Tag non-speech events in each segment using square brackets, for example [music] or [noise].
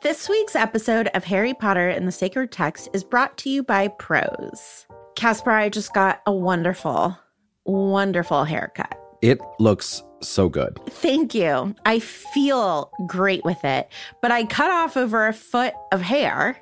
This week's episode of Harry Potter and the Sacred Text is brought to you by Prose. Casper, I just got a wonderful, wonderful haircut. It looks so good. Thank you. I feel great with it, but I cut off over a foot of hair.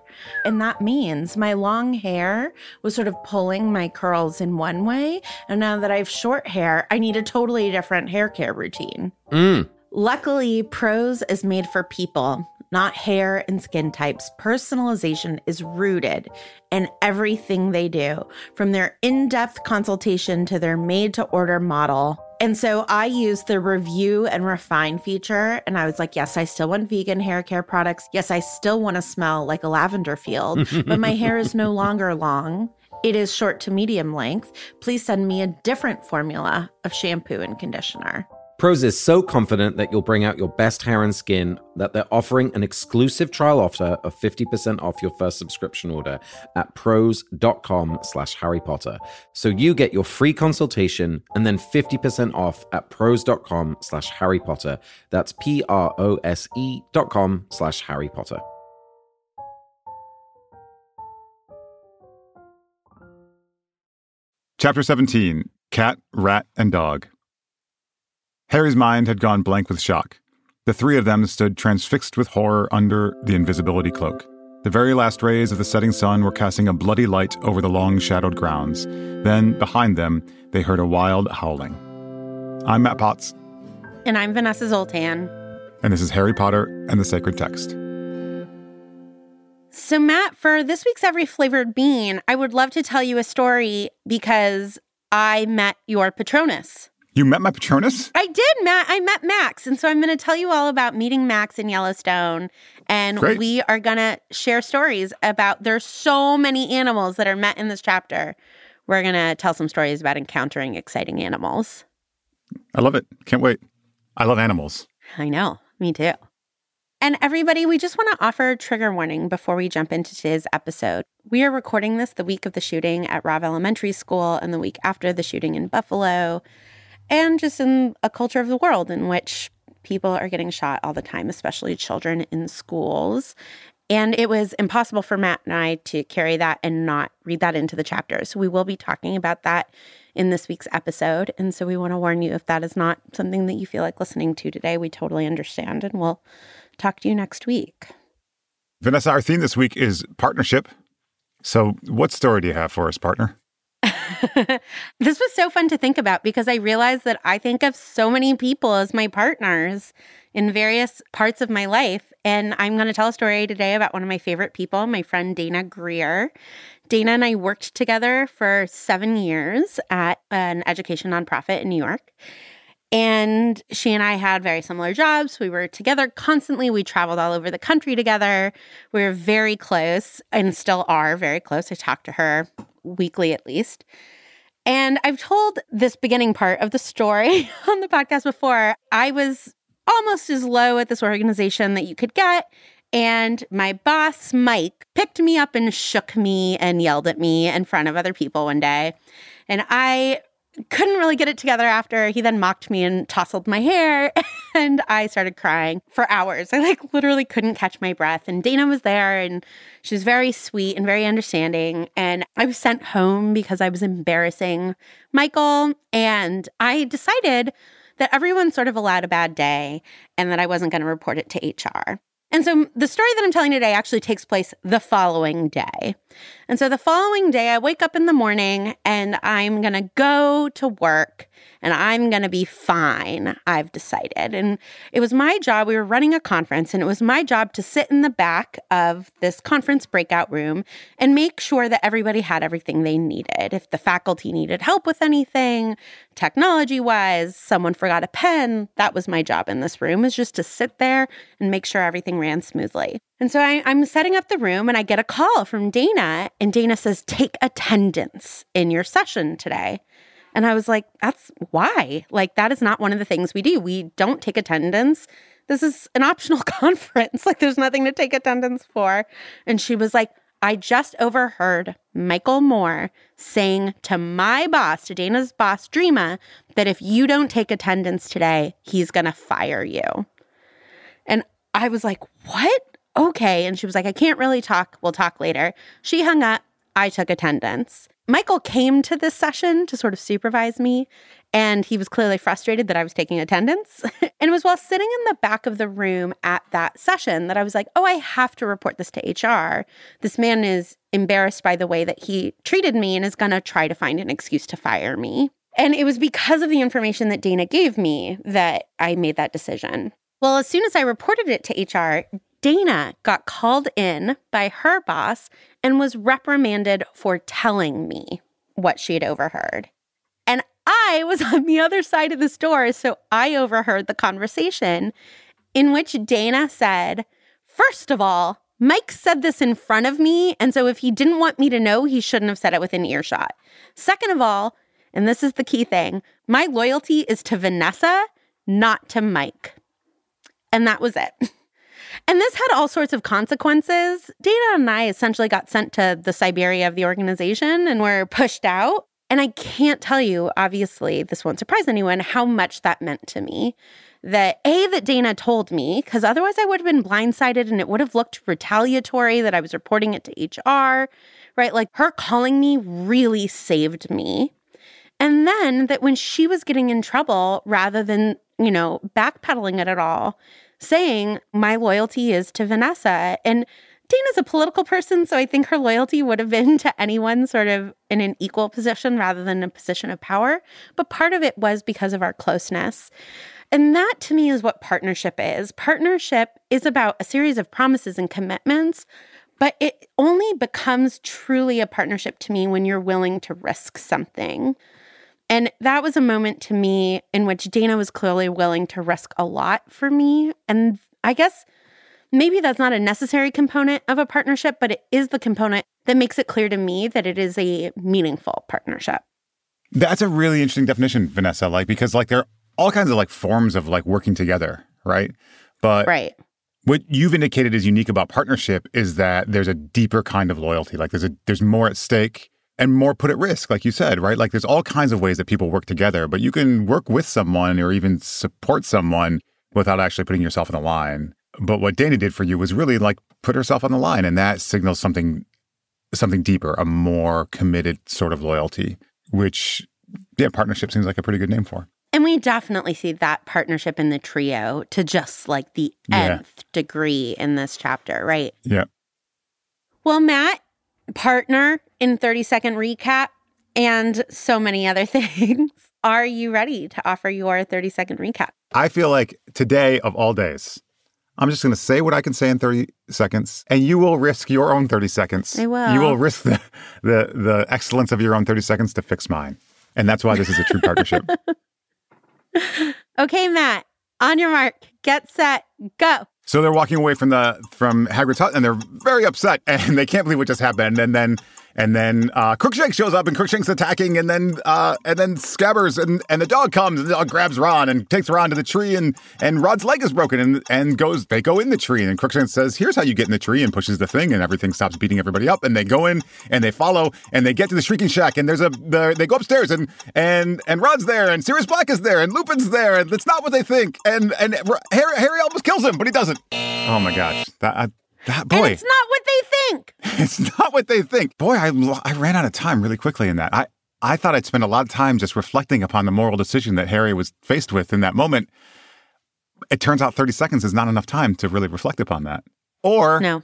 And that means my long hair was sort of pulling my curls in one way. And now that I have short hair, I need a totally different hair care routine. Mm. Luckily, Prose is made for people, not hair and skin types. Personalization is rooted in everything they do, from their in depth consultation to their made to order model. And so I used the review and refine feature, and I was like, yes, I still want vegan hair care products. Yes, I still want to smell like a lavender field, but my hair is no longer long. It is short to medium length. Please send me a different formula of shampoo and conditioner. Prose is so confident that you'll bring out your best hair and skin that they're offering an exclusive trial offer of 50% off your first subscription order at prose.com slash Harry Potter. So you get your free consultation and then 50% off at prose.com slash Harry Potter. That's P-R-O-S-E dot com slash Harry Potter. Chapter 17 Cat, Rat, and Dog. Harry's mind had gone blank with shock. The three of them stood transfixed with horror under the invisibility cloak. The very last rays of the setting sun were casting a bloody light over the long shadowed grounds. Then, behind them, they heard a wild howling. I'm Matt Potts. And I'm Vanessa Zoltan. And this is Harry Potter and the Sacred Text. So, Matt, for this week's Every Flavored Bean, I would love to tell you a story because I met your Patronus. You met my Patronus? I did, Matt. I met Max. And so I'm going to tell you all about meeting Max in Yellowstone. And Great. we are going to share stories about there's so many animals that are met in this chapter. We're going to tell some stories about encountering exciting animals. I love it. Can't wait. I love animals. I know. Me too. And everybody, we just want to offer a trigger warning before we jump into today's episode. We are recording this the week of the shooting at Robb Elementary School and the week after the shooting in Buffalo, and just in a culture of the world in which people are getting shot all the time, especially children in schools. And it was impossible for Matt and I to carry that and not read that into the chapter. So we will be talking about that in this week's episode. And so we want to warn you if that is not something that you feel like listening to today, we totally understand. And we'll talk to you next week. Vanessa, our theme this week is partnership. So, what story do you have for us, partner? [laughs] this was so fun to think about because I realized that I think of so many people as my partners in various parts of my life. And I'm going to tell a story today about one of my favorite people, my friend Dana Greer. Dana and I worked together for seven years at an education nonprofit in New York. And she and I had very similar jobs. We were together constantly. We traveled all over the country together. We were very close and still are very close. I talk to her weekly at least. And I've told this beginning part of the story [laughs] on the podcast before. I was almost as low at this organization that you could get. And my boss, Mike, picked me up and shook me and yelled at me in front of other people one day. And I couldn't really get it together after he then mocked me and tousled my hair [laughs] and I started crying for hours. I like literally couldn't catch my breath and Dana was there and she was very sweet and very understanding and I was sent home because I was embarrassing Michael and I decided that everyone sort of allowed a bad day and that I wasn't going to report it to HR. And so the story that I'm telling today actually takes place the following day. And so the following day, I wake up in the morning and I'm going to go to work and I'm going to be fine, I've decided. And it was my job. We were running a conference and it was my job to sit in the back of this conference breakout room and make sure that everybody had everything they needed. If the faculty needed help with anything, technology wise, someone forgot a pen, that was my job in this room, is just to sit there and make sure everything ran smoothly. And so I, am setting up the room and I get a call from Dana, and Dana says, Take attendance in your session today. And I was like, That's why? Like, that is not one of the things we do. We don't take attendance. This is an optional [laughs] conference. Like, there's nothing to take attendance for. And she was like, I just overheard Michael Moore saying to my boss, to Dana's boss, Dreama, that if you don't take attendance today, he's going to fire you. And I was like, What? okay. And she was like, I can't really talk. We'll talk later. She hung up. I took attendance. Michael came to this session to sort of supervise me, and he was clearly frustrated that I was taking attendance. [laughs] and it was while sitting in the back of the room at that session that I was like, oh, I have to report this to HR. This man is embarrassed by the way that he treated me and is going to try to find an excuse to fire me. And it was because of the information that Dana gave me that I made that decision. Well, as soon as I reported it to HR, Dana got called in by her boss and was reprimanded for telling me what she had overheard. And I was on the other side of the store, so I overheard the conversation in which Dana said, First of all, Mike said this in front of me, and so if he didn't want me to know, he shouldn't have said it within earshot. Second of all, and this is the key thing, my loyalty is to Vanessa, not to Mike. And that was it. [laughs] And this had all sorts of consequences. Dana and I essentially got sent to the Siberia of the organization and were [laughs] pushed out. And I can't tell you, obviously, this won't surprise anyone, how much that meant to me. That A, that Dana told me, because otherwise I would have been blindsided and it would have looked retaliatory that I was reporting it to HR, right? Like her calling me really saved me. And then that when she was getting in trouble, rather than, you know, backpedaling it at all, saying, My loyalty is to Vanessa. And Dana's a political person, so I think her loyalty would have been [laughs] to anyone sort of in an equal position rather than a position of power. But part of it was because of our closeness. And that to me is what partnership is. Partnership is about a series of promises and commitments, but it only becomes truly a partnership to me when you're willing to risk something. And that was a moment to me in which Dana was clearly willing to risk a lot for me. And I guess maybe that's not a necessary component of a partnership, but it is the component that makes it clear to me that it is a meaningful partnership. That's a really interesting definition, Vanessa. Like, because like there are all kinds of like forms of like working together, right? But right. What you've indicated is unique about partnership is that there's a deeper kind of loyalty. Like there's a there's more at stake and more put at risk, like you said, right? Like there's all kinds of ways that people work together, but you can work with someone or even support someone without actually putting yourself on the line. But what Dana did for you was really like put herself on the line, and that signals something something deeper, a more committed sort of loyalty, which yeah, partnership seems like a pretty good name for. And we definitely see that partnership in the trio to just like the nth yeah. degree in this chapter, right? Yeah. Well, Matt, partner in 30 second recap and so many other [laughs] things. Are you ready to offer your 30 second recap? I feel like today of all days, I'm just going to say what I can say in 30 seconds, and you will risk your own 30 seconds. I will. You will risk the, the, the excellence of your own 30 seconds to fix mine. And that's why this is a true partnership. [laughs] okay, Matt, on your mark, get set, go. So they're walking away from the from Hagrid's hut, and they're very upset, [laughs] and they can't believe what just happened. And then and then uh, Crookshank shows up, and Crookshank's attacking, and then uh, and then Scabbers and, and the dog comes, and the dog grabs Ron and takes Ron to the tree, and and Ron's leg is broken, and and goes. They go in the tree, and Crookshank says, "Here's how you get in the tree," and pushes the thing, and everything stops beating everybody up, and they go in, and they follow, and they get to the Shrieking Shack, and there's a the, they go upstairs, and and and Ron's there, and Sirius Black is there, and Lupin's there, and it's not what they think, and and Harry, Harry almost kills him, but he doesn't. Oh my gosh, that. I, that boy, and it's not what they think. [laughs] it's not what they think. Boy, I I ran out of time really quickly in that. I I thought I'd spend a lot of time just reflecting upon the moral decision that Harry was faced with in that moment. It turns out 30 seconds is not enough time to really reflect upon that. Or No,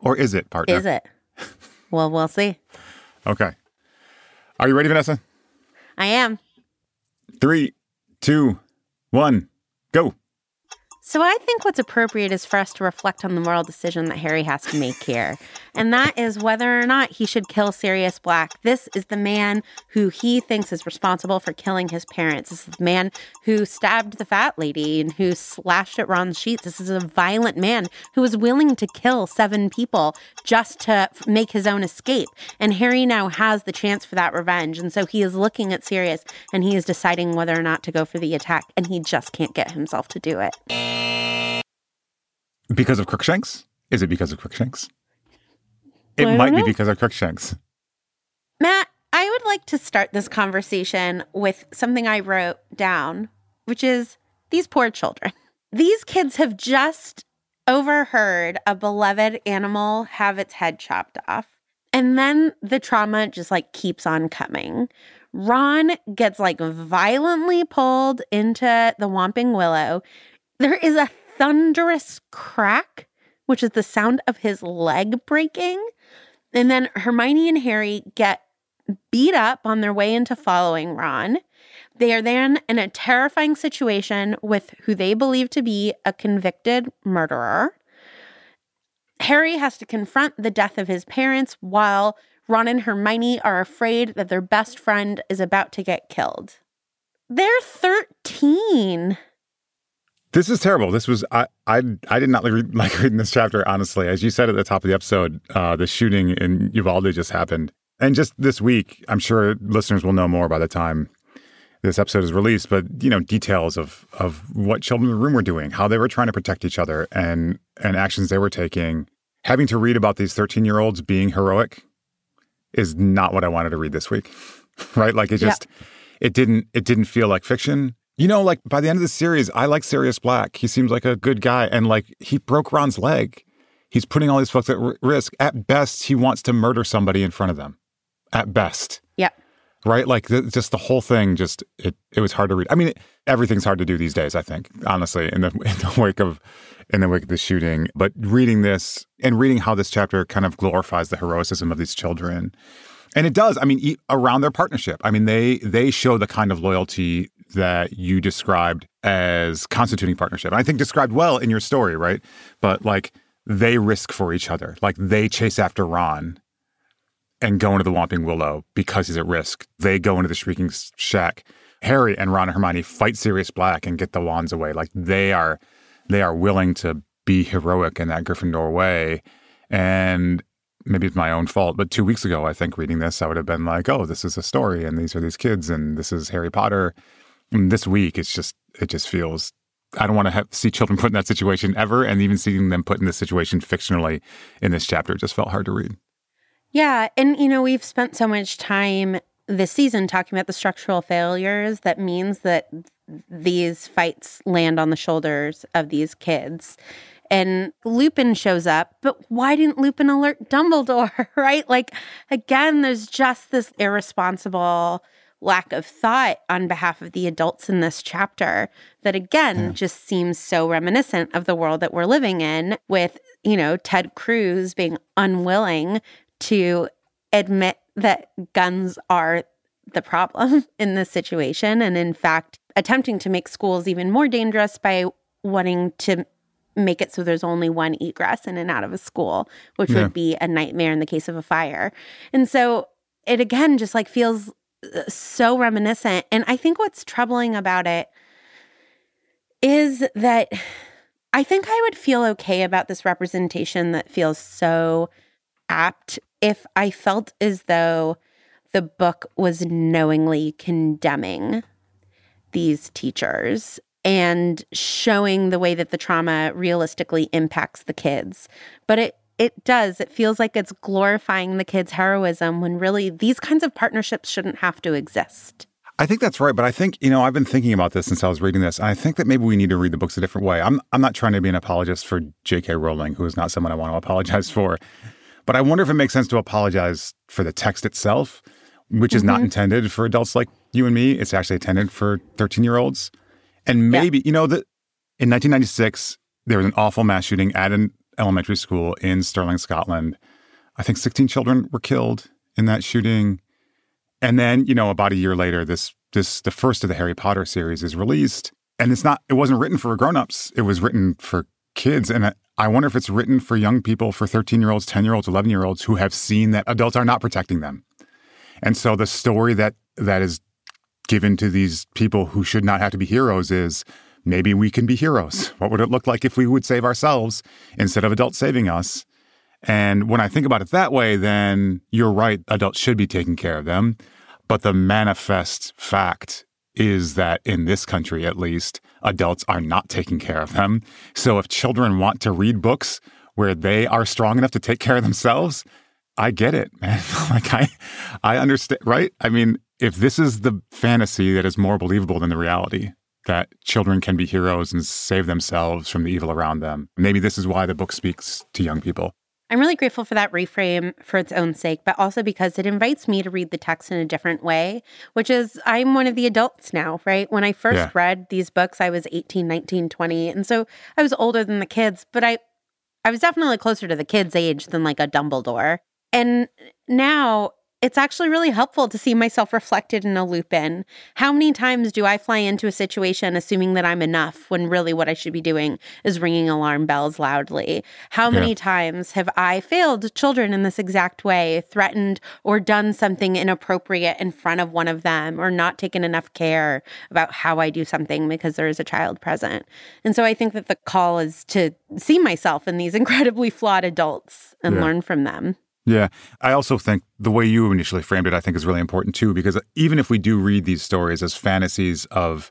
or is it, partner? is it? well, we'll see. Okay. Are you ready, Vanessa? I am. Three, two, one, go. So I think what's appropriate is for us to reflect on the moral decision that Harry has to make here. And that is whether or not he should kill Sirius Black. This is the man who he thinks is responsible for killing his parents. This is the man who stabbed the fat lady and who slashed at Ron's sheets. This is a violent man who was willing to kill seven people just to make his own escape. And Harry now has the chance for that revenge. And so he is looking at Sirius and he is deciding whether or not to go for the attack. And he just can't get himself to do it. Because of Crookshanks? Is it because of Crookshanks? It might be because of Crookshanks. Matt, I would like to start this conversation with something I wrote down, which is these poor children. [laughs] These kids have just overheard a beloved animal have its head chopped off. And then the trauma just like keeps on coming. Ron gets like violently pulled into the Whomping Willow. There is a thunderous crack, which is the sound of his leg breaking. And then Hermione and Harry get beat up on their way into following Ron. They are then in a terrifying situation with who they believe to be a convicted murderer. Harry has to confront the death of his parents while Ron and Hermione are afraid that their best friend is about to get killed. They're 13. This is terrible. This was I I I did not like, read, [laughs] like reading this chapter honestly. As you said at the top of the episode, uh, the shooting in Uvalde just happened, and just this week, I'm sure listeners will know more by the time this episode is released. But you know, details of of what children in the room were doing, how they were trying to protect each other, and and actions they were taking. Having to read about these 13 year olds being heroic is not what I wanted to read this week, [laughs] right? Like it Yeah. just it didn't it didn't feel like fiction. You know, like by the end of the series, I like Sirius Black. He seems like a good guy, and like he broke Ron's leg. He's putting all these folks at r- risk. At best, he wants to murder somebody in front of them. At best, Yep. right? Like th- just the whole thing. Just it. It was hard to read. I mean, everything's hard to do these days. I think, honestly, in the [laughs] in the wake of in the wake of the shooting. But reading this and reading how this chapter kind of glorifies the heroism of these children, and it does. I mean, around their partnership. I mean, they they show the kind of loyalty that you described as constituting partnership. And I think described well in your story, right? But like they risk for each other. Like they chase after Ron and go into the Whomping Willow because he's at risk. They go into the Shrieking Shack. Harry and Ron and Hermione fight Sirius Black and get the wands away. Like they are, they are willing to be heroic in that Gryffindor way. And maybe it's my own fault, but two weeks ago, I think reading this, I would have been like, "Oh, this is a story, and these are these kids, and this is Harry Potter." And this week, it's just, it just feels. I don't want to have, see children [laughs] put in that situation ever, and even seeing them put in this situation fictionally in this chapter just felt hard to read. Yeah. And, you know, we've spent so much time this season talking about the structural failures that means that these fights land on the shoulders of these kids. And Lupin shows up, but why didn't Lupin alert Dumbledore, [laughs] right? Like, again, there's just this irresponsible lack of thought on behalf of the adults in this chapter that, again, just seems so reminiscent of the world that we're living in with, you know, Ted Cruz being unwilling to admit that guns are the problem [laughs] in this situation. And in fact, attempting to make schools even more dangerous by wanting to make it so there's only one egress in and out of a school, which Yeah. would be a nightmare in the case of a fire. And so it again just like feels so reminiscent. And I think what's troubling about it is that I think I would feel okay about this representation that feels so apt if I felt as though the book was knowingly condemning these teachers and showing the way that the trauma realistically impacts the kids. But it it does. It feels like it's glorifying the kids' heroism when really these kinds of partnerships shouldn't have to exist. I think that's right, but I think you know I've been thinking about this since I was reading this, and I think that maybe we need to read the books a different way. I'm I'm not trying to be an apologist for J.K. Rowling, who is not someone I want to apologize for, but I wonder if it makes sense to apologize for the text itself which is mm-hmm. not intended for adults like you and me. It's actually intended for 13 year olds. And maybe, yeah. you know, that in 1996, there was an awful mass shooting at an elementary school in Stirling, Scotland. I think 16 children were killed in that shooting. And then, you know, about a year later, this this the first of the Harry Potter series is released. And it's not it wasn't written for grown-ups. It was written for kids. And I, I wonder if it's written for young people, for 13-year-olds, 10-year-olds, 11-year-olds who have seen that adults are not protecting them. And so the story that that is given to these people who should not have to be heroes is maybe we can be heroes. What would it look like if we would save ourselves instead of adults saving us? And when I think about it that way, then you're right, adults should be taking care of them. But the manifest fact is that in this country, at least, adults are not taking care of them. So if children want to read books where they are strong enough to take care of themselves, I get it, [laughs] man. like I I understand, right? I mean, if this is the fantasy that is more believable than the reality, that children can be heroes and save themselves from the evil around them. Maybe this is why the book speaks to young people. I'm really grateful for that reframe for its own sake, but also because it invites me to read the text in a different way, which is I'm one of the adults now, right? When I first yeah. read these books, I was 18, 19, 20. And so I was older than the kids, but I I was definitely closer to the kids' age than like a Dumbledore. And now it's actually really helpful to see myself reflected in a Lupin. How many times do I fly into a situation assuming that I'm enough when really what I should be doing is ringing alarm bells loudly? How many yeah. times have I failed children in this exact way, threatened or done something inappropriate in front of one of them, or not taken enough care about how I do something because there is a child present? And so I think that the call is to see myself in these [laughs] incredibly flawed adults and yeah. learn from them. Yeah. I also think the way you initially framed it, I think is really important too, because even if we do read these stories as fantasies of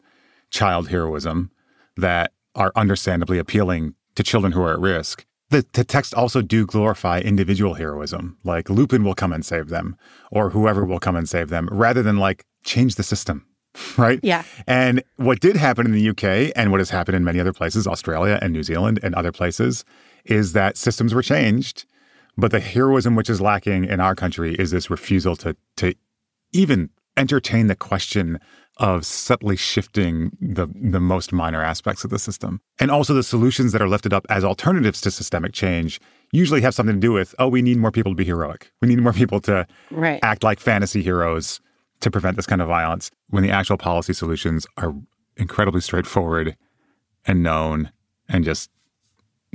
child heroism that are understandably appealing to children who are at risk, the, the text also do glorify individual heroism. Like Lupin will come and save them, or whoever will come and save them, rather than like change the system. [laughs] Right? Yeah. And what did happen in the UK and what has happened in many other places, Australia and New Zealand and other places, is that systems were changed but the heroism which is lacking in our country is this refusal to to even entertain the question of subtly shifting the the most minor aspects of the system. And also the solutions that are lifted up as alternatives to systemic change usually have something to do with, oh, we need more people to be heroic. We need more people to right. act like fantasy heroes to prevent this kind of violence when the actual policy solutions are incredibly straightforward and known and just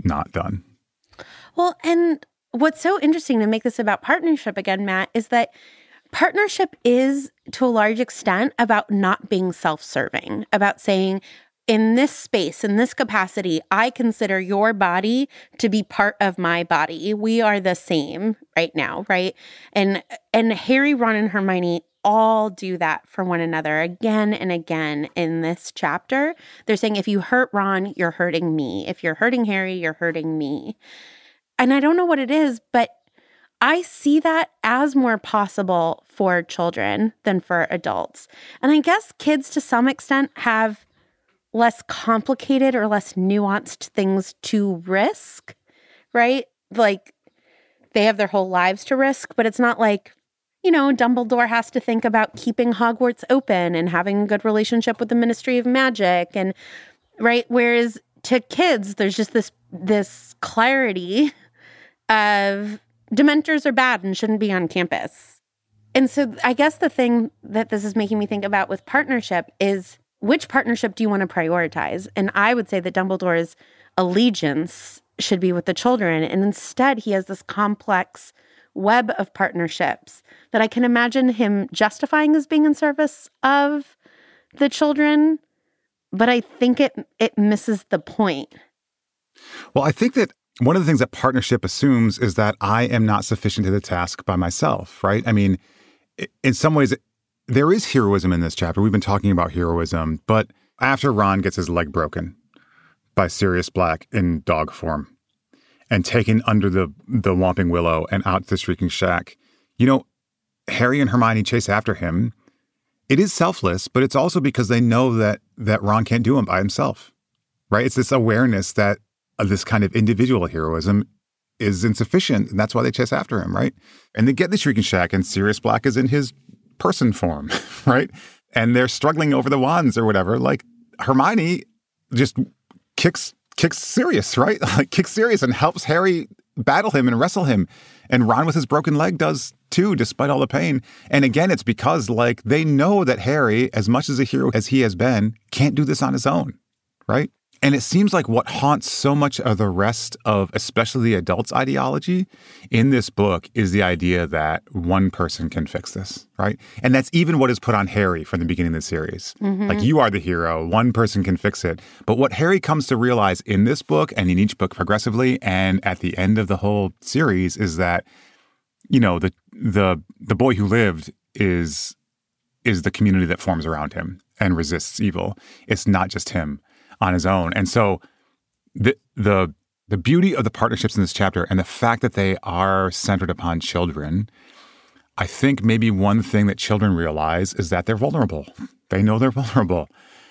not done. Well, and what's so interesting to make this about partnership again, Matt, is that partnership is to a large extent about not being self serving, about saying, in this space, in this capacity, I consider your body to be part of my body. We are the same right now, right? And and Harry, Ron, and Hermione all do that for one another again and again in this chapter. They're saying if you hurt Ron, you're hurting me. If you're hurting Harry, you're hurting me. And I don't know what it is, but I see that as more possible for children than for adults. And I guess kids to some extent have less complicated or less nuanced things to risk, right? Like they have their whole lives to risk, but it's not like, you know, Dumbledore has to think about keeping Hogwarts open and having a good relationship with the Ministry of Magic and right whereas to kids there's just this this clarity of dementors are bad and shouldn't be on campus. And so I guess the thing that this is making me think about with partnership is which partnership do you want to prioritize? And I would say that Dumbledore's allegiance should be with the children. And instead, he has this complex web of partnerships that I can imagine him justifying as being in service of the children. But I think it it misses the point. Well, I think that one of the things that partnership assumes is that I am not sufficient to the task by myself, right? I mean, in some ways, there is heroism in this chapter. We've been talking about heroism, but after Ron gets his leg broken by Sirius Black in dog form and taken under the, the Whomping Willow and out to the Shrieking Shack, you know, Harry and Hermione chase after him. It is selfless, but it's also because they know that that Ron can't do it by himself, right? It's this awareness that this kind of individual heroism is insufficient, and that's why they chase after him, right? And they get the Shrieking Shack, and Sirius Black is in his person form, [laughs] right? And they're struggling over the wands or whatever. Like Hermione just kicks kicks Sirius, right? [laughs] Like kicks Sirius and helps Harry battle him and wrestle him. And Ron with his broken leg does too, despite all the pain. And again, it's because like they know that Harry, as much as a hero as he has been, can't do this on his own, right? And it seems like what haunts so much of the rest of, especially the adults' ideology in this book is the idea that one person can fix this, right? And that's even what is put on Harry from the beginning of the series. Mm-hmm. Like, you are the hero, one person can fix it. But what Harry comes to realize in this book and in each book progressively and at the end of the whole series is that, you know, the, the, the boy who lived is, is the community that forms around him and resists evil. It's not just him on his own. And so the the the beauty of the partnerships in this chapter and the fact that they are centered upon children, I think maybe one thing that children realize is that they're vulnerable. They know they're [laughs] vulnerable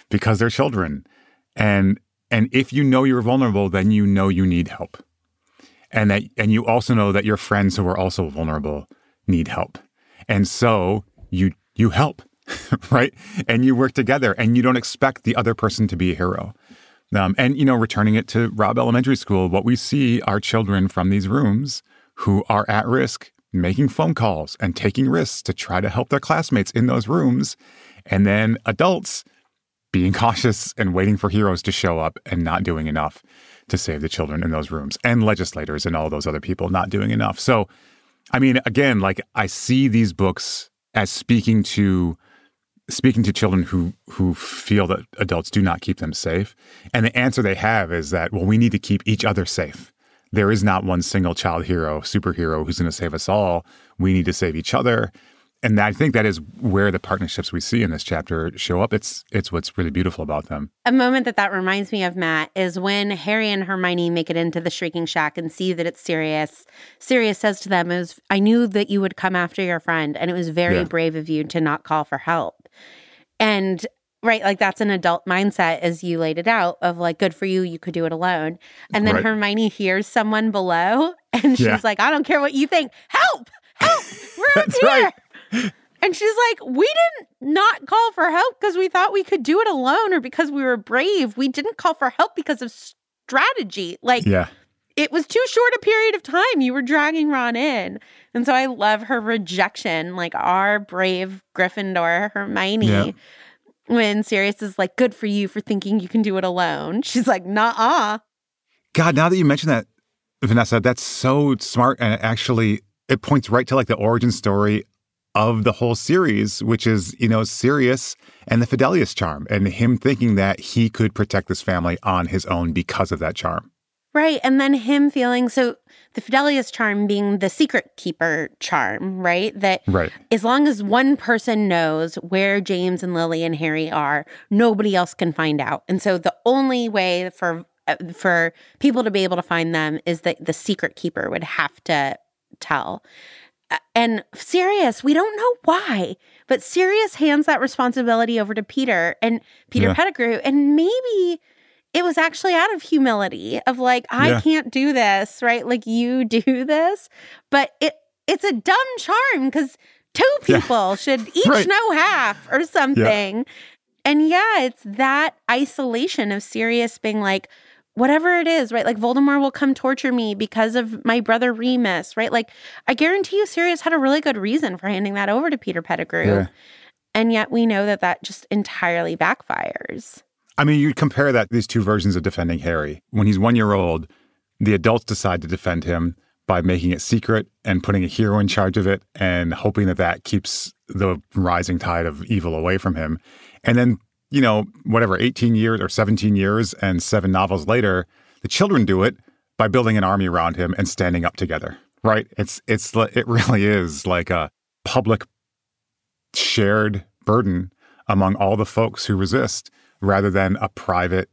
because they're children. And and if you know you're vulnerable, then you know you need help. And that and you also know that your friends who are also vulnerable need help. And so you you help. [laughs] right? And you work together and you don't expect the other person to be a hero. Um, and, you know, returning it to Robb Elementary School, what we see are children from these rooms who are at risk making phone calls and taking risks to try to help their classmates in those rooms. And then adults being [laughs] cautious and waiting for heroes to show up and not doing enough to save the children in those rooms and legislators and all those other people not doing enough. So, I mean, again, like I see these books as speaking to speaking to children who who feel that adults do not keep them safe and the answer they have is that well we need to keep each other safe. There is not one single child hero superhero who's going to save us all. We need to save each other. And i think that is where the partnerships we see in this chapter show up. It's it's what's really beautiful about them. A moment that that reminds me of matt is when harry and hermione make it into the shrieking shack and see that it's sirius sirius says to them "Is i knew that you would come after your friend and it was very yeah. brave of you to not call for help and right, like that's an adult mindset as you laid it out of like, good for you, you could do it alone. And then right. Hermione hears someone below [laughs] and she's yeah. like, I don't care what you think. Help! Help! [laughs] We're up here. Right. And she's like, we didn't not call for help because we thought we could do it alone or because we were brave. We didn't call for help because of strategy. Like, yeah. It was too short a period of time. You were dragging Ron in. And so I love her rejection, like our brave Gryffindor, Hermione. Yeah. When Sirius is like, good for you for thinking you can do it alone. She's like, nah uh. God, now that you mention that, Vanessa, that's so smart. And actually, it points right to like the origin story of the whole series, which is, you know, Sirius and the Fidelius charm and him thinking that he could protect this family on his own because of that charm. Right. And then him feeling so the Fidelius charm being the secret keeper charm, right? That right. as long as one person knows where James and Lily and Harry are, nobody else can find out. And so the only way for uh, for people to be able to find them is that the secret keeper would have to tell. And Sirius, we don't know why, but Sirius hands that responsibility over to Peter and Peter yeah. Pettigrew, and maybe it was actually out of humility of like I yeah. can't do this, right? Like you do this, but it it's a dumb charm cuz two people yeah. should [laughs] each right. know half or something. Yeah. And yeah, it's that isolation of Sirius being like whatever it is, right? Like Voldemort will come torture me because of my brother Remus, right? Like I guarantee you Sirius had a really good reason for handing that over to Peter Pettigrew. And yet we know that that just entirely backfires. I mean, you compare that these two versions of defending Harry. When he's one year old, the adults decide to defend him by making it secret and putting a hero in charge of it and hoping that that keeps the rising tide of evil away from him. And then, you know, whatever, 18 years or 17 years and seven novels later, the children do it by building an army around him and standing up together. Right? It's it's it really is like a public shared burden among all the folks who resist rather than a private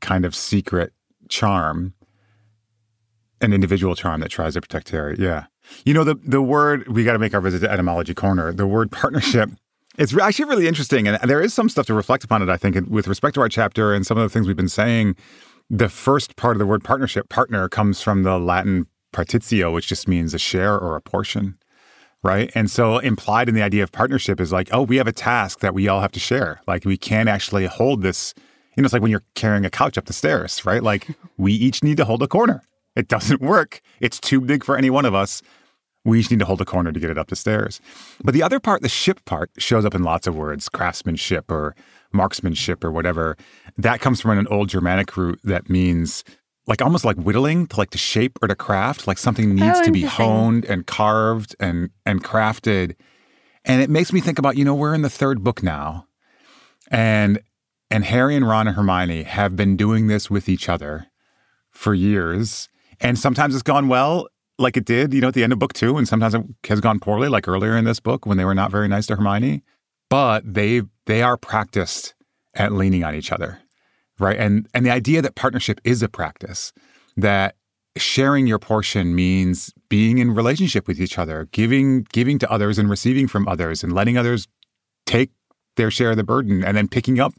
kind of secret charm, an individual charm that tries to protect Harry. Yeah. You know, the, the word, we got to make our visit to Etymology Corner, the word partnership. It's actually really interesting. And there is some stuff to reflect upon it, I think, with respect to our chapter and some of the things we've been saying. The first part of the word partnership, partner, comes from the Latin partitio, which just means a share or a portion right? And so implied in the idea of partnership is like, oh, we have a task that we all have to share. Like we can't actually hold this. You know, it's like when you're carrying a couch up the stairs, right? Like [laughs] we each need to hold a corner. It doesn't work. It's too big for any one of us. We each need to hold a corner to get it up the stairs. But the other part, the ship part, shows up in lots of words craftsmanship or marksmanship or whatever. That comes from an old Germanic root that means like almost like whittling to like to shape or to craft like something oh, needs Oh, to be honed and carved and and crafted. And it makes me think about you know we're in the third book now. And and harry and ron and hermione have been doing this with each other for years. And sometimes it's gone well like it did you know at the end of book two and sometimes it has gone poorly like earlier in this book when they were not very nice to hermione. But they they are practiced at leaning on each other right? And and the idea that partnership is a practice that sharing your portion means being in relationship with each other giving giving to others and receiving from others and letting others take their share of the burden and then picking up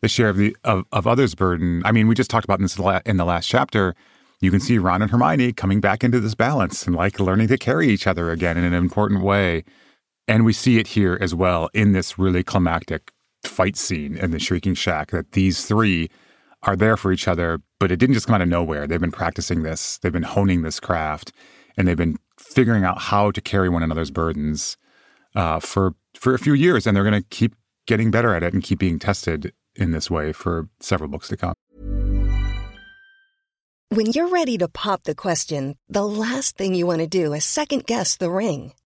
the share of the of, of others burden. I mean we just talked about this in the last chapter. You can see ron and hermione coming back into this balance and like learning to carry each other again in an important way. And we see it here as well in this really climactic fight scene in the Shrieking Shack that these three are there for each other, but it didn't just come out of nowhere. They've been practicing this, they've been honing this craft, and they've been figuring out how to carry one another's burdens uh, for for a few years, and they're going to keep getting better at it and keep being tested in this way for several books to come. When you're ready to pop the question, the last thing you want to do is second guess the ring.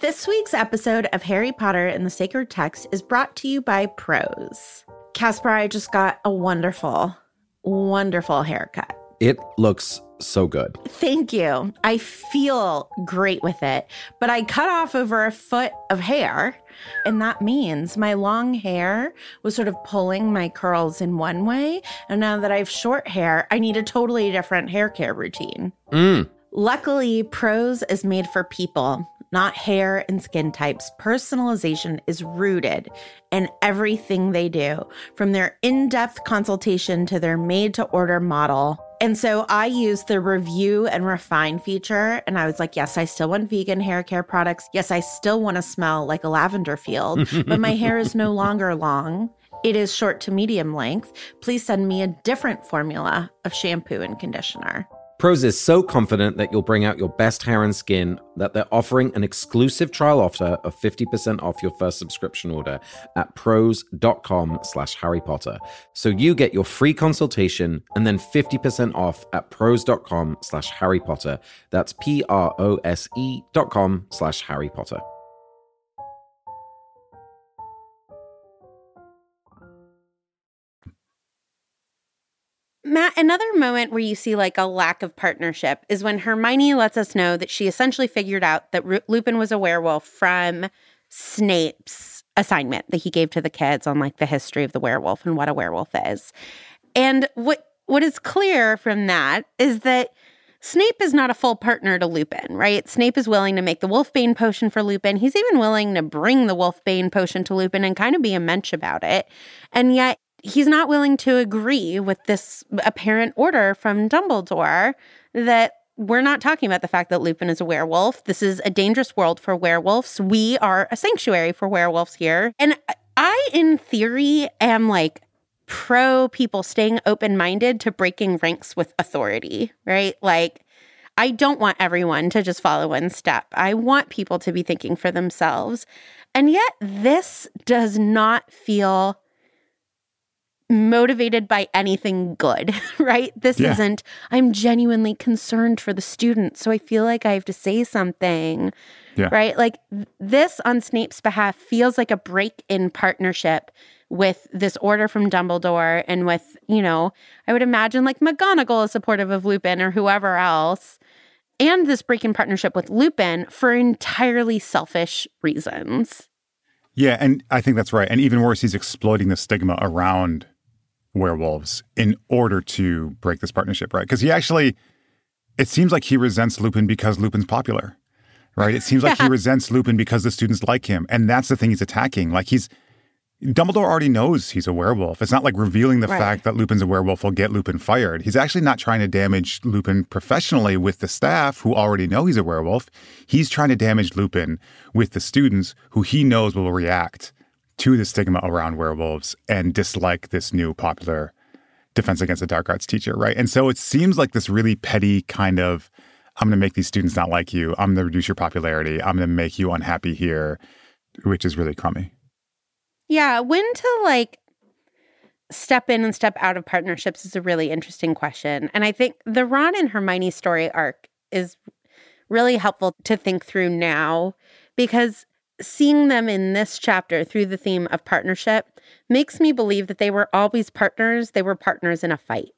This week's episode of Harry Potter and the Sacred Text is brought to you by Prose. Casper, I just got a wonderful, wonderful haircut. It looks so good. Thank you. I feel great with it, but I cut off over a foot of hair. And that means my long hair was sort of pulling my curls in one way. And now that I have short hair, I need a totally different hair care routine. Mm. Luckily, Prose is made for people, not hair and skin types. Personalization is rooted in everything they do, from their in depth consultation to their made to order model. And so I used the review and refine feature, and I was like, yes, I still want vegan hair care products. Yes, I still want to smell like a lavender field, but my hair is no [laughs] longer long. It is short to medium length. Please send me a different formula of shampoo and conditioner. Prose is so confident that you'll bring out your best hair and skin that they're offering an exclusive trial offer of 50% off your first subscription order at prose.com slash Harry Potter. So you get your free consultation and then 50% off at prose.com slash Harry Potter. That's P-R-O-S-E dot com slash Harry Potter. Matt, another moment where you see like a lack of partnership is when Hermione lets us know that she essentially figured out that Ru- Lupin was a werewolf from Snape's assignment that he gave to the kids on like the history of the werewolf and what a werewolf is. And what what is clear from that is that Snape is not a full partner to Lupin, right? Snape is willing to make the Wolfbane potion for Lupin. He's even willing to bring the Wolfbane potion to Lupin and kind of be a mensch about it. And yet he's not willing to agree with this apparent order from Dumbledore that we're not talking about the fact that Lupin is a werewolf. This is a dangerous world for werewolves. We are a sanctuary for werewolves here. And I, in theory, am like pro people staying open minded to breaking ranks with authority, right? Like, I don't want everyone to just follow one step. I want people to be thinking for themselves. And yet, this does not feel motivated by anything good, [laughs] right? This Yeah. isn't, I'm genuinely concerned for the student. So I feel like I have to say something, Yeah. right? Like this on Snape's behalf feels like a break in partnership with this order from Dumbledore and with, you know, I would imagine like McGonagall is supportive of Lupin or whoever else. And this break in partnership with Lupin for entirely selfish reasons. Yeah, and I think that's right. And even worse, he's exploiting the stigma around werewolves in order to break this partnership, right? Because he actually, it seems like he resents Lupin because Lupin's popular, right? It seems like he [laughs] resents Lupin because the students like him. And that's the thing he's attacking. Like he's, Dumbledore already knows he's a werewolf. It's not like revealing the Right. fact that Lupin's a werewolf will get Lupin fired. He's actually not trying to damage Lupin professionally with the staff who already know he's a werewolf. He's trying to damage Lupin with the students who he knows will react to the stigma around werewolves and dislike this new popular defense against the dark arts teacher, right? And so it seems like this really petty kind of I'm going to make these students not like you. I'm going to reduce your popularity. I'm going to make you unhappy here, which is really crummy. Yeah, when to like step in and step out of partnerships is a really interesting question. And I think the Ron and Hermione story arc is really helpful to think through now because seeing them in this chapter through the theme of partnership makes me believe that they were always partners, they were partners in a fight.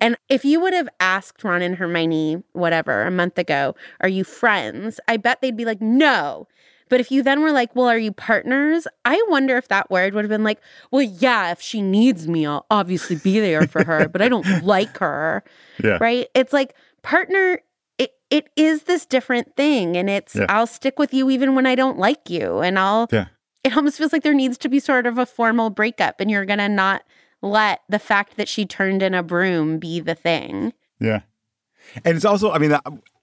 And if you would have asked Ron and Hermione, whatever, a month ago, are you friends? I bet they'd be like, no. But if you then were like, well, are you partners? I wonder if that word would have been like, well, yeah, if she needs me, I'll obviously be there for her, but I don't [laughs] like her. Yeah. Right? It's like partner, it, is this different thing. And it's, Yeah. I'll stick with you even when I don't like you. And I'll, Yeah. [laughs] it almost feels like there needs to be sort of a formal breakup and you're going to not let the fact that she turned in a broom be the thing. Yeah. And it's also, I mean, uh,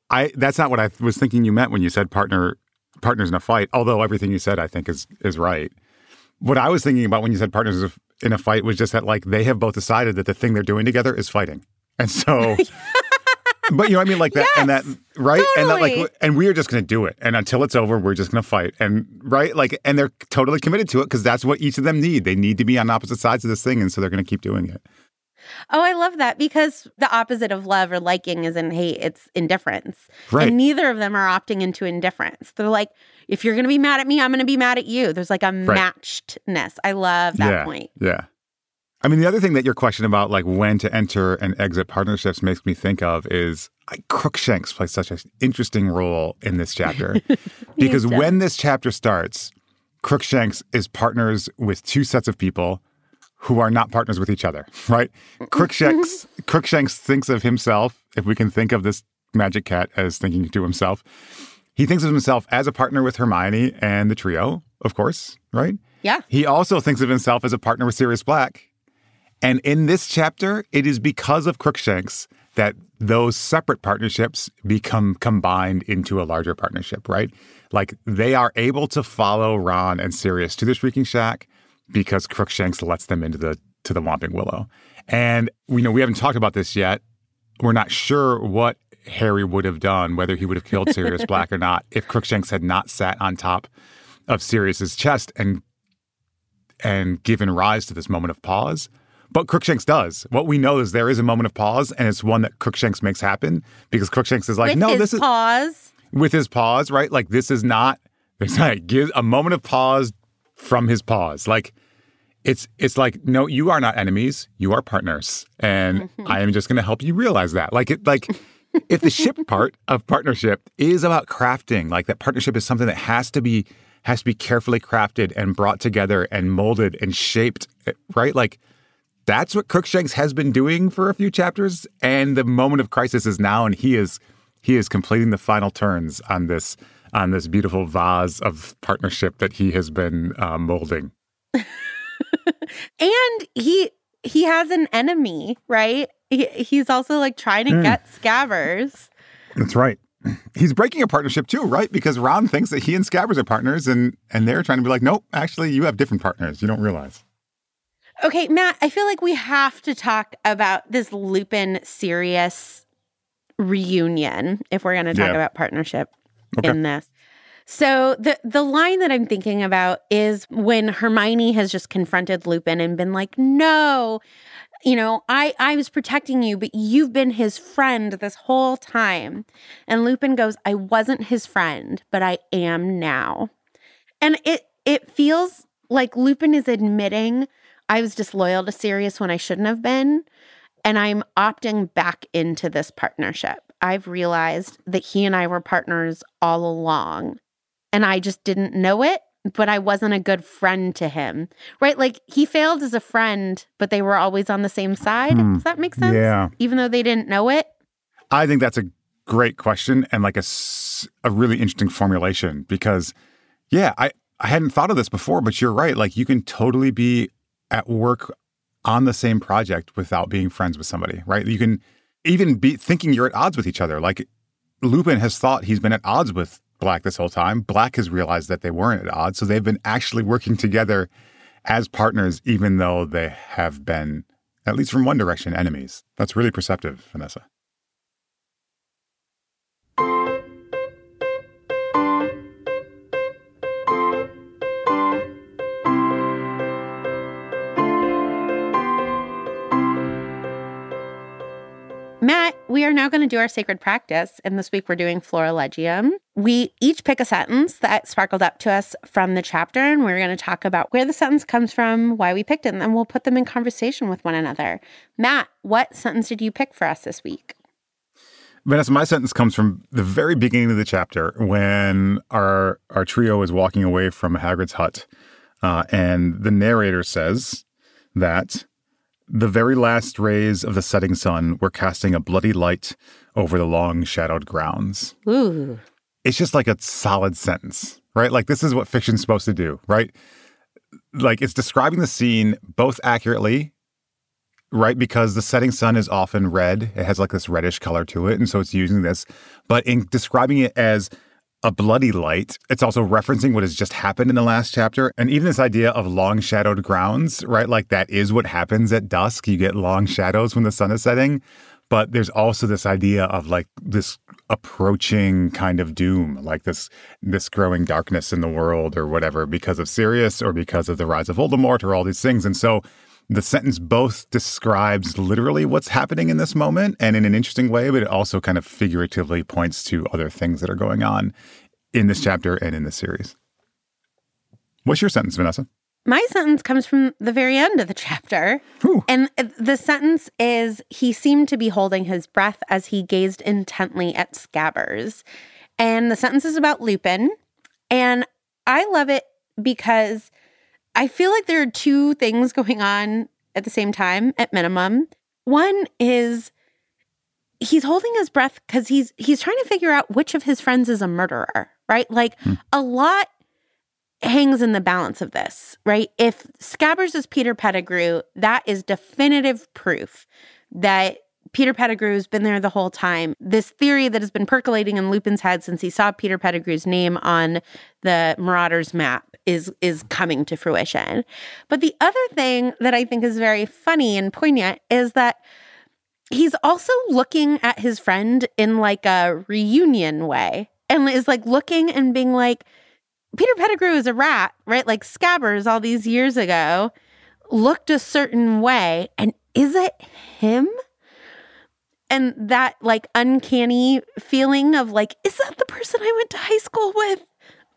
I that's not what I was thinking you meant when you said partner partners in a fight. Although everything you said, I think, is is right. What I was thinking about when you said partners in a fight was just that like they have both decided that the thing they're doing together is fighting, and so. [laughs] But you know what I mean, like that, and that, Yes, right? And that, like, and we are just going to do it, and until it's over, we're just going to fight, and right, like, and they're totally committed to it because that's what each of them need. They need to be on opposite sides of this thing, and so they're going to keep doing it. Oh, I love that because the opposite of love or liking isn't hate, it's indifference. Right. And neither of them are opting into indifference. They're like, if you're going to be mad at me, I'm going to be mad at you. There's like a matchedness. I love that yeah, point. Yeah. I mean, the other thing that your question about like when to enter and exit partnerships makes me think of is like Crookshanks plays such an interesting role in this chapter [laughs] because when this chapter starts, Crookshanks is partners with two sets of people who are not partners with each other, [laughs] right? Crookshanks, [laughs] Crookshanks thinks of himself, if we can think of this magic cat as thinking to himself, he thinks of himself as a partner with Hermione and the trio, of course, right? Yeah. He also thinks of himself as a partner with Sirius Black. And in this chapter, it is because of Crookshanks that those separate partnerships become combined into a larger partnership, right? Like they are able to follow Ron and Sirius to the Shrieking Shack because Crookshanks lets them into the to the Whomping Willow. And we know we haven't talked about this yet. We're not sure what Harry would have done, whether he would have killed Sirius [laughs] Black or not, if Crookshanks had not sat on top of Sirius's chest and and given rise to this moment of pause. But Crookshanks does. What we know is there is a moment of pause, and it's one that Crookshanks makes happen because Crookshanks is like, With no, his this is pause. with his pause, right? Like this is not. [laughs] It's not give a moment of pause from his pause. Like it's it's like no, you are not enemies. You are partners, and mm-hmm. I am just going to help you realize that. Like it, like if the ship [laughs] part of partnership is about crafting, like that partnership is something that has to be has to be carefully crafted and brought together and molded and shaped, eh, right? Like that's what Crookshanks has been doing for a few chapters, and the moment of crisis is now, and he is he is completing the final turns on this on this beautiful vase of partnership that he has been uh, molding. And he he has an enemy, right? He, he's also like trying to get Scabbers. That's right. He's breaking a partnership too, right? Because Ron thinks that he and Scabbers are partners, and and they're trying to be like, nope, actually, you have different partners. You don't realize. Okay, Matt, I feel like we have to talk about this Lupin Sirius reunion if we're going to talk Yeah. about partnership Okay. in this. So the the line that I'm thinking about is when Hermione has just confronted Lupin and been like, "No, you know, I I was protecting you, but you've been his friend this whole time." And Lupin goes, "I wasn't his friend, but I am now." And it it feels like Lupin is admitting I was disloyal to Sirius when I shouldn't have been, and I'm opting back into this partnership. I've realized that he and I were partners all along, and I just didn't know it, but I wasn't a good friend to him. Right? Like he failed as a friend, but they were always on the same side. Hmm. Does that make sense? Yeah. Even though they didn't know it. I think that's a great question and like a, a really interesting formulation because, yeah, I, I hadn't thought of this before, but you're right. Like you can totally be at work on the same project without being friends with somebody, right? You can even be thinking you're at odds with each other. Like Lupin has thought he's been at odds with Black this whole time. Black has realized that they weren't at odds. So they've been actually working together as partners, even though they have been, at least from one direction, enemies. That's really perceptive, Vanessa. We are now going to do our sacred practice. And this week we're doing Florilegium. We each pick a sentence that sparkled up to us from the chapter, and we're going to talk about where the sentence comes from, why we picked it, and then we'll put them in conversation with one another. Matt, what sentence did you pick for us this week? Vanessa, my sentence comes from the very beginning of the chapter when our our trio is walking away from Hagrid's hut, uh, and the narrator says that the very last rays of the setting sun were casting a bloody light over the long shadowed grounds. Ooh. It's just like a solid sentence, right? Like this is what fiction's supposed to do, right? Like it's describing the scene both accurately right? Because the setting sun is often red. It has like this reddish color to it. And so it's using this. But in describing it as a bloody light, it's also referencing what has just happened in the last chapter. And even this idea of long shadowed grounds, right? Like that is what happens at dusk. You get long shadows when the sun is setting. But there's also this idea of like this approaching kind of doom, like this this growing darkness in the world or whatever, because of Sirius or because of the rise of Voldemort or all these things. And so the sentence both describes literally what's happening in this moment and in an interesting way, but it also kind of figuratively points to other things that are going on in this chapter and in this series. What's your sentence, Vanessa? My sentence comes from the very end of the chapter. And the sentence is He seemed to be holding his breath as he gazed intently at Scabbers. And the sentence is about Lupin. And I love it because I feel like there are two things going on at the same time, at minimum. One is he's holding his breath because he's he's trying to figure out which of his friends is a murderer, right? Like hmm. a lot hangs in the balance of this, right? If Scabbers is Peter Pettigrew, that is definitive proof that Peter Pettigrew's been there the whole time. This theory that has been percolating in Lupin's head since he saw Peter Pettigrew's name on the Marauders map is is coming to fruition. But the other thing that I think is very funny and poignant is that he's also looking at his friend in like a reunion way and is like looking and being like Peter Pettigrew is a rat, right? Like Scabbers all these years ago looked a certain way. And is it him? And that like uncanny feeling of like, is that the person I went to high school with?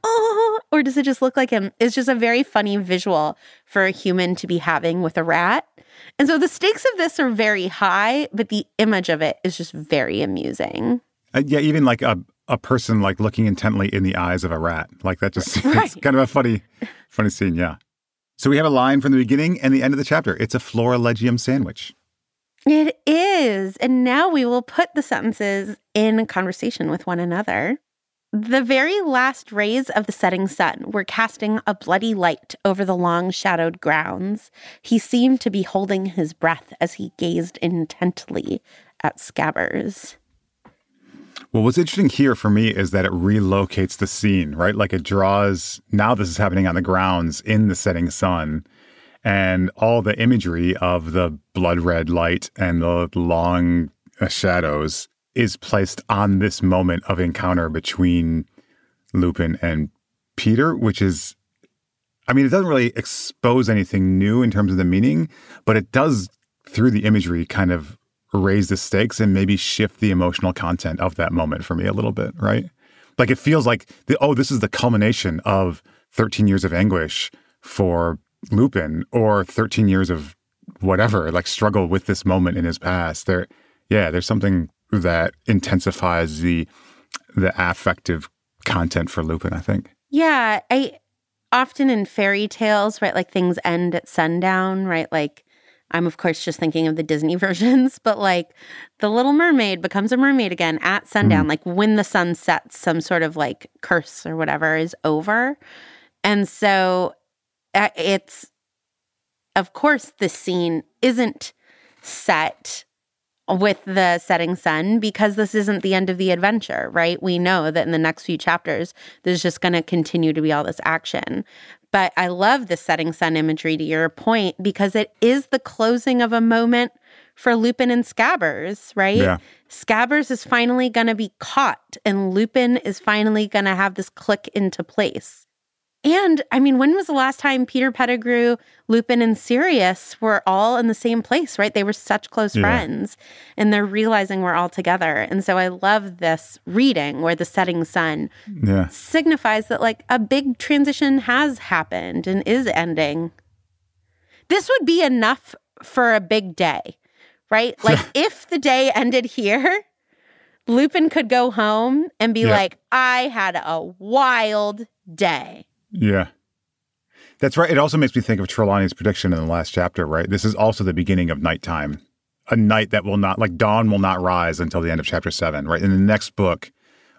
Oh, or does it just look like him? It's just a very funny visual for a human to be having with a rat. And so the stakes of this are very high, but the image of it is just very amusing. Uh, yeah, even like a, a person like looking intently in the eyes of a rat. Like that just [laughs] it's kind of a funny, funny scene. Yeah. So we have a line from the beginning and the end of the chapter. It's a Florilegium sandwich. It is. And now we will put the sentences in conversation with one another. The very last rays of the setting sun were casting a bloody light over the long shadowed grounds. He seemed to be holding his breath as he gazed intently at Scabbers. Well, what's interesting here for me is that it relocates the scene, right? Like it draws, now this is happening on the grounds in the setting sun, and all the imagery of the blood red light and the long uh, shadows is placed on this moment of encounter between Lupin and Peter, which is, I mean, it doesn't really expose anything new in terms of the meaning, but it does, through the imagery, kind of raise the stakes and maybe shift the emotional content of that moment for me a little bit, right? Like it feels like, the, oh, this is the culmination of 13 years of anguish for Lupin or 13 years of whatever, like struggle with this moment in his past. There, yeah, there's something that intensifies the the affective content for Lupin, I think. Yeah, I often in fairy tales, right, like things end at sundown, right? Like I'm of course just thinking of the Disney [laughs] versions, but like the little mermaid becomes a mermaid again at sundown, mm. like when the sun sets, some sort of like curse or whatever is over. And so uh, it's of course the scene isn't set with the setting sun because this isn't the end of the adventure, right? We know that in the next few chapters, there's just going to continue to be all this action. But I love the setting sun imagery to your point because it is the closing of a moment for Lupin and Scabbers, right? Yeah. Scabbers is finally going to be caught and Lupin is finally going to have this click into place. And I mean, when was the last time Peter Pettigrew, Lupin, and Sirius were all in the same place, right? They were such close yeah. friends and they're realizing we're all together. And so I love this reading where the setting sun yeah. signifies that like a big transition has happened and is ending. This would be enough for a big day, right? [laughs] Like if the day ended here, Lupin could go home and be yeah. like, I had a wild day. Yeah. That's right. It also makes me think of Trelawney's prediction in the last chapter, right? This is also the beginning of nighttime. A night that will not, like dawn will not rise until the end of chapter seven, right? In the next book,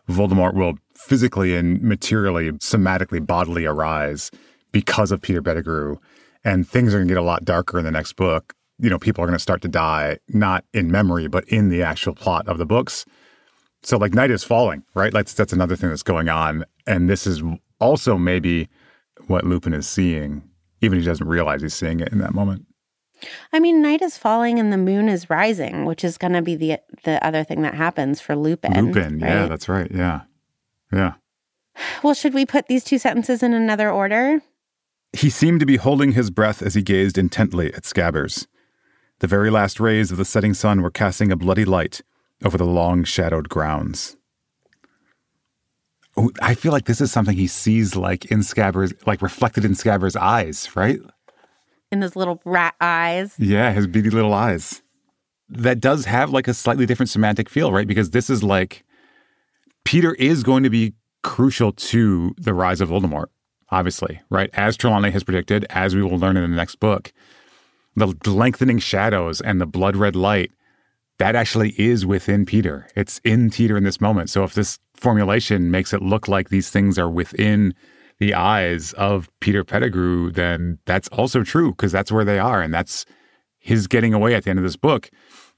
Voldemort will physically and materially, somatically, bodily arise because of Peter Pettigrew. And things are going to get a lot darker in the next book. You know, people are going to start to die, not in memory, but in the actual plot of the books. So, like, night is falling, right? Like, that's another thing that's going on. And this is also maybe what Lupin is seeing, even if he doesn't realize he's seeing it in that moment. I mean, night is falling and the moon is rising, which is going to be the the other thing that happens for Lupin. Lupin, right? yeah, that's right. Yeah, yeah. Well, should we put these two sentences in another order? He seemed to be holding his breath as he gazed intently at Scabbers. The very last rays of the setting sun were casting a bloody light over the long shadowed grounds. Oh, I feel like this is something he sees like in Scabbers, like reflected in Scabbers' eyes, right? In his little rat eyes. Yeah, his beady little eyes. That does have like a slightly different semantic feel, right? Because this is like Peter is going to be crucial to the rise of Voldemort, obviously, right? As Trelawney has predicted, as we will learn in the next book, the lengthening shadows and the blood red light that actually is within Peter. It's in Peter in this moment. So if this formulation makes it look like these things are within the eyes of Peter Pettigrew, then that's also true because that's where they are. And that's his getting away at the end of this book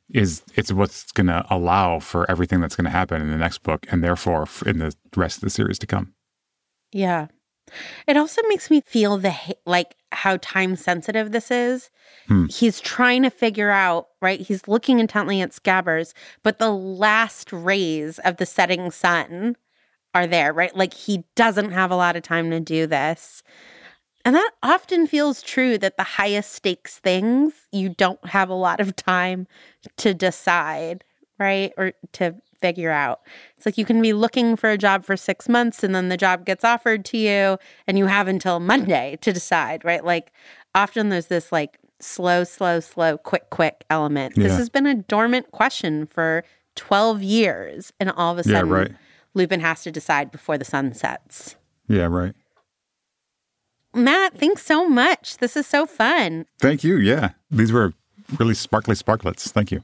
is it's what's going to allow for everything that's going to happen in the next book and therefore in the rest of the series to come. Yeah. It also makes me feel the like how time sensitive this is. Hmm. He's trying to figure out, right? He's looking intently at Scabbers, but the last rays of the setting sun are there, right? Like he doesn't have a lot of time to do this. And that often feels true that the highest stakes things you don't have a lot of time to decide, right? Or to figure out. It's like you can be looking for a job for six months and then the job gets offered to you and you have until [laughs] Monday to decide, right? Like often there's this like slow, slow, slow, quick, quick element. Yeah. This has been a dormant question for 12 years. And all of a sudden, yeah, right. Lupin has to decide before the sun sets. Yeah, right. Matt, thanks so much. This is so fun. Thank you. Yeah. These were really sparkly sparklets. Thank you.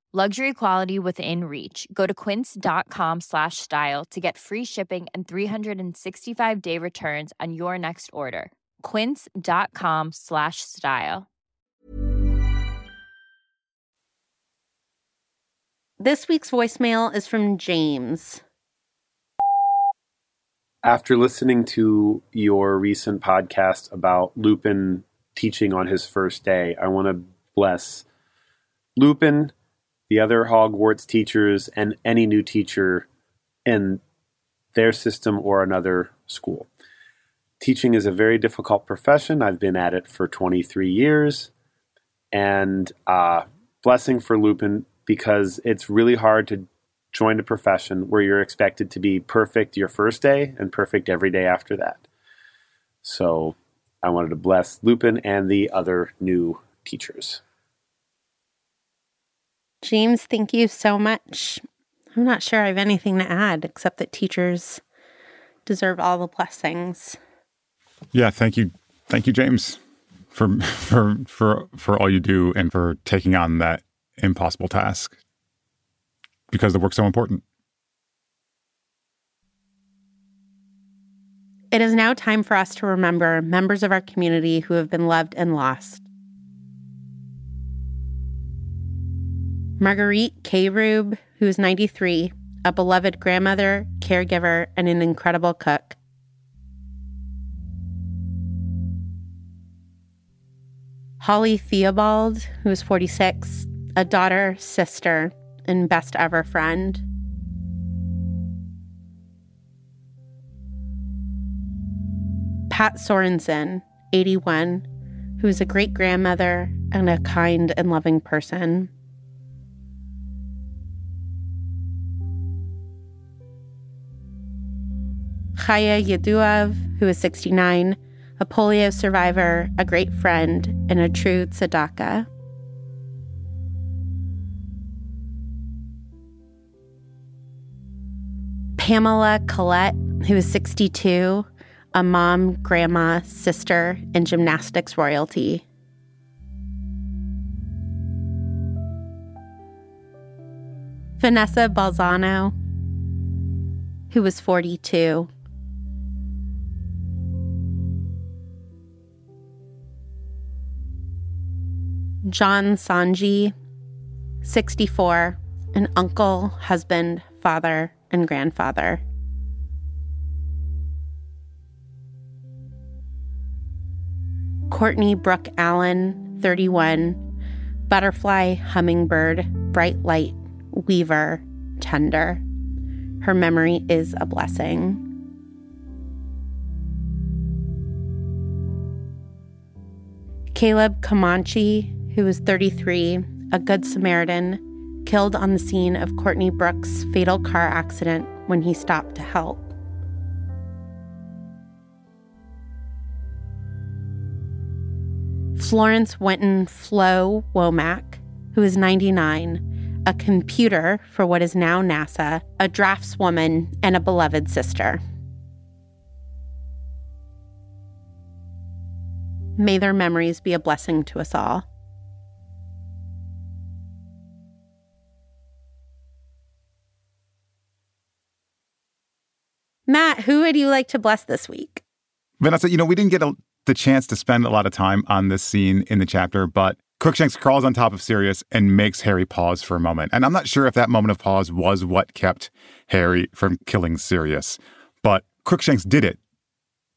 Luxury quality within reach. Go to quince.com slash style to get free shipping and 365 day returns on your next order. Quince.com slash style. This week's voicemail is from James. After listening to your recent podcast about Lupin teaching on his first day, I want to bless Lupin the other Hogwarts teachers and any new teacher in their system or another school. Teaching is a very difficult profession. I've been at it for 23 years. And uh, blessing for Lupin because it's really hard to join a profession where you're expected to be perfect your first day and perfect every day after that. So I wanted to bless Lupin and the other new teachers. James, thank you so much. I'm not sure I have anything to add except that teachers deserve all the blessings. Yeah, thank you. Thank you, James, for for for for all you do and for taking on that impossible task. Because the work's so important. It is now time for us to remember members of our community who have been loved and lost. Marguerite K. Rube, who is 93, a beloved grandmother, caregiver, and an incredible cook. Holly Theobald, who is 46, a daughter, sister, and best ever friend. Pat Sorensen, 81, who is a great grandmother and a kind and loving person. Chaya Yaduav, who is 69, a polio survivor, a great friend, and a true tzedakah. Pamela Collette, who is 62, a mom, grandma, sister, and gymnastics royalty. Vanessa Balzano, who was 42. John Sanji, 64, an uncle, husband, father, and grandfather. Courtney Brooke Allen, 31, butterfly, hummingbird, bright light, weaver, tender. Her memory is a blessing. Caleb Comanche, who was 33, a Good Samaritan, killed on the scene of Courtney Brooks' fatal car accident when he stopped to help. Florence Winton Flo Womack, who is 99, a computer for what is now NASA, a draftswoman, and a beloved sister. May their memories be a blessing to us all. Matt, who would you like to bless this week? Vanessa, you know, we didn't get a, the chance to spend a lot of time on this scene in the chapter, but Crookshanks crawls on top of Sirius and makes Harry pause for a moment. And I'm not sure if that moment of pause was what kept Harry from killing Sirius, but Crookshanks did it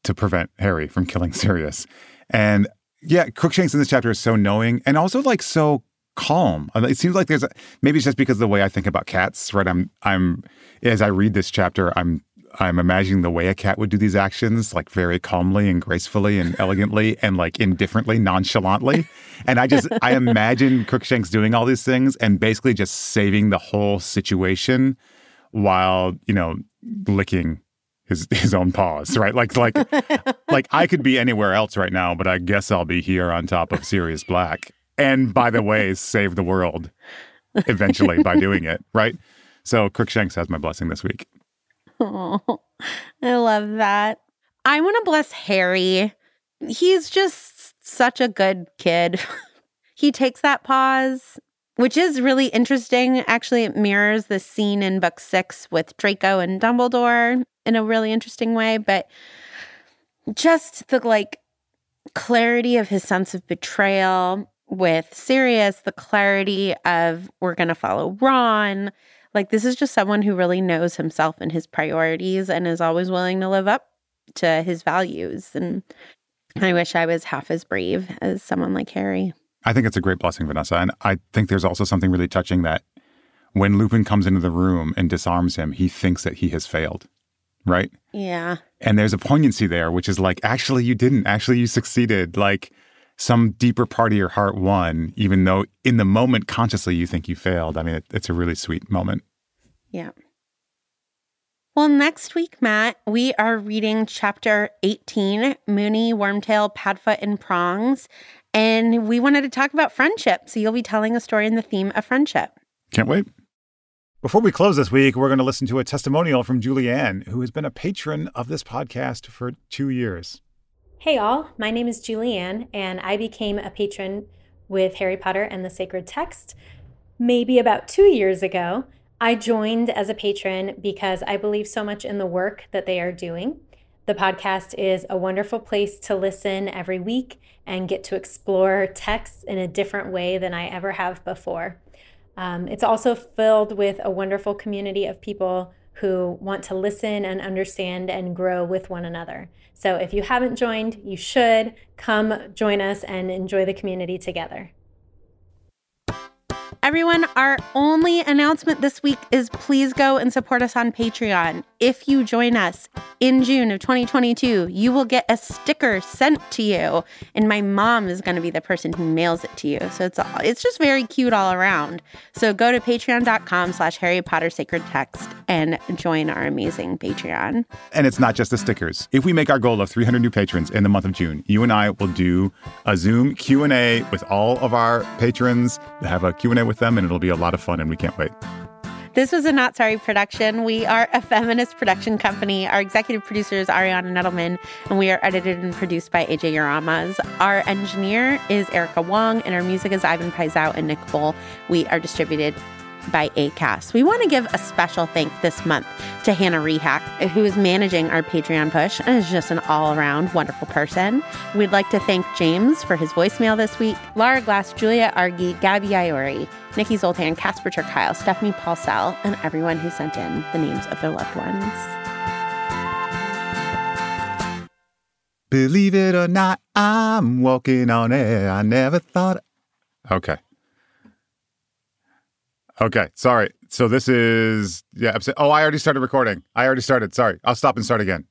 to prevent Harry from killing [laughs] Sirius. And yeah, Crookshanks in this chapter is so knowing and also like so calm. Uh, it seems like there's a, maybe it's just because of the way I think about cats, right? I'm I'm as I read this chapter, I'm I'm imagining the way a cat would do these actions, like very calmly and gracefully and [laughs] elegantly and like indifferently, nonchalantly. And I just I imagine Crookshanks doing all these things and basically just saving the whole situation while, you know, licking his [laughs] his own paws, right? Like like like I could be anywhere else right now, but I guess I'll be here on top of Sirius Black. And by the way, save the world eventually by doing it, right? So Crookshanks has my blessing this week. Oh, [laughs] I love that. I want to bless Harry. He's just such a good kid. [laughs] he takes that pause, which is really interesting. Actually, it mirrors the scene in book six with Draco and Dumbledore in a really interesting way. But just the like clarity of his sense of betrayal with Sirius, the clarity of we're going to follow Ron, like, this is just someone who really knows himself and his priorities and is always willing to live up to his values. And I wish I was half as brave as someone like Harry. I think it's a great blessing, Vanessa. And I think there's also something really touching that when Lupin comes into the room and disarms him, he thinks that he has failed, right? Yeah. And there's a poignancy there, which is like, actually, you didn't. Actually, you succeeded. Like, some deeper part of your heart won, even though in the moment consciously you think you failed. I mean, it, it's a really sweet moment. Yeah. Well, next week, Matt, we are reading chapter 18 Moony, Wormtail, Padfoot, and Prongs. And we wanted to talk about friendship. So you'll be telling a story in the theme of friendship. Can't wait. Before we close this week, we're going to listen to a testimonial from Julianne, who has been a patron of this podcast for two years. Hey, all. My name is Julianne, and I became a patron with Harry Potter and the Sacred Text maybe about two years ago. I joined as a patron because I believe so much in the work that they are doing. The podcast is a wonderful place to listen every week and get to explore texts in a different way than I ever have before. Um, it's also filled with a wonderful community of people who want to listen and understand and grow with one another. So if you haven't joined, you should come join us and enjoy the community together. Everyone, our only announcement this week is please go and support us on Patreon. If you join us in June of 2022, you will get a sticker sent to you, and my mom is going to be the person who mails it to you. So it's it's just very cute all around. So go to patreon.com/slash Harry Potter Sacred Text and join our amazing Patreon. And it's not just the stickers. If we make our goal of 300 new patrons in the month of June, you and I will do a Zoom Q and A with all of our patrons. Have a Q and A with them, and it'll be a lot of fun, and we can't wait. This was a Not Sorry production. We are a feminist production company. Our executive producer is Ariana Nedelman, and we are edited and produced by AJ Uramas. Our engineer is Erica Wong, and our music is Ivan Paisau and Nick Bull. We are distributed by ACAST. We want to give a special thank this month to Hannah Rehak, who is managing our Patreon push and is just an all around wonderful person. We'd like to thank James for his voicemail this week, Laura Glass, Julia Argy, Gabby Iori, Nikki Zoltan, Casper ter Kuile, Stephanie Paulsell, and everyone who sent in the names of their loved ones. Believe it or not, I'm walking on air. I never thought. Okay. Okay, sorry. So this is yeah. Oh, I already started recording. I already started. Sorry. I'll stop and start again.